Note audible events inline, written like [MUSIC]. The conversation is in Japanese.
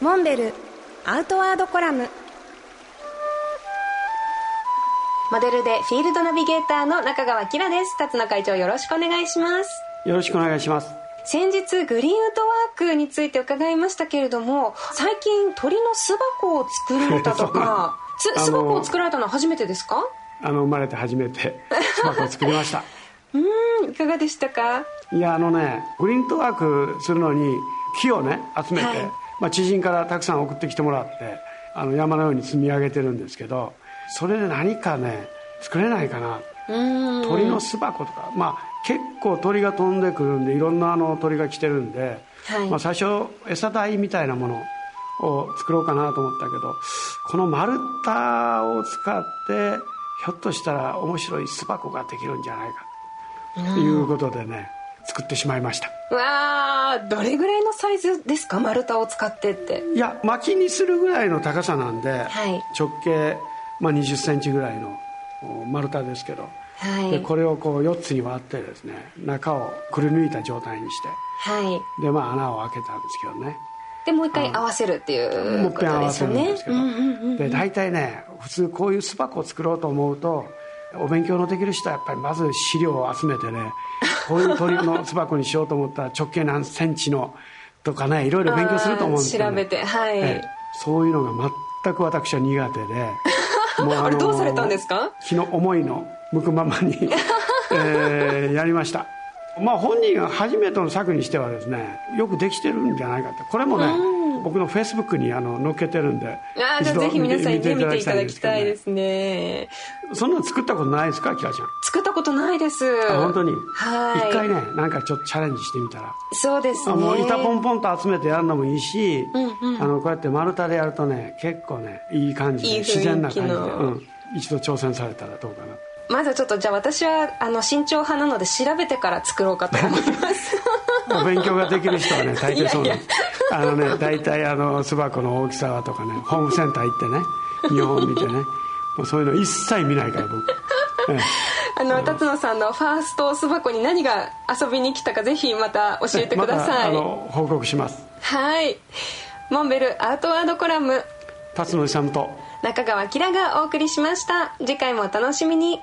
モンベルアウトワードコラム。モデルでフィールドナビゲーターの中川きらです。辰野会長よろしくお願いします。よろしくお願いします。先日グリーンウッドワークについて伺いましたけれども最近鳥の巣箱を作られたとか [LAUGHS] 巣箱を作られたのは初めてですか？あの生まれて初めて巣箱を作りました。[LAUGHS] うんいかがでしたか？いやあのねグリーンウッドワークするのに木をね集めて、はい、まあ、知人からたくさん送ってきてもらってあの山のように積み上げてるんですけどそれで何かね作れないかな。鳥の巣箱とか。まあ結構鳥が飛んでくるんでいろんなあの鳥が来てるんで、はい、まあ、最初餌台みたいなものを作ろうかなと思ったけどこの丸太を使ってひょっとしたら面白い巣箱ができるんじゃないか。ということでね作ってしまいました。わあどれぐらいのサイズですか？丸太を使ってって。いや薪にするぐらいの高さなんで、はい、直径、まあ、2 0センチぐらいの丸太ですけど。はい、でこれをこう4つに割ってですね中をくり抜いた状態にして、はい、でまあ穴を開けたんですけどね。でもう一回合わせるっていうもう一回合わせるんですけど、で大体ね普通こういう巣箱を作ろうと思うとお勉強のできる人はやっぱりまず資料を集めてねこういう鳥の巣箱にしようと思ったら直径何センチのとかねいろいろ勉強すると思うんですけど、ね、調べてはい、そういうのが全く私は苦手で。[LAUGHS] もうあれどうされたんですか？気の思いの向くままに、[LAUGHS] えー、やりました。まあ本人が初めての作にしてはですねよくできてるんじゃないかって。これもね、僕のフェイスブックにあの載っけてるんであじゃあぜひ皆さんに見ていただきたいですね。そんなの作ったことないですかキラちゃん？作ったことないです。あ本当に？はい。一回ねなんかちょっとチャレンジしてみたら。そうですね。もう板ポンポンと集めてやるのもいいし、うんうん、あのこうやって丸太でやるとね結構ねいい感じで自然な感じで、うん、一度挑戦されたらどうかな。まずちょっとじゃあ私はあの慎重派なので調べてから作ろうかと思います。お [LAUGHS] 勉強ができる人はね大抵そうなんですあのね大体あの巣箱の大きさとかねホームセンター行ってね日本見てねもうそういうの一切見ないから僕、あの辰野さんのファースト巣箱に何が遊びに来たかぜひまた教えてください、ま、あの報告します。はい。モンベルアウトワードコラム。辰野勇と。中川きらがお送りしました。次回もお楽しみに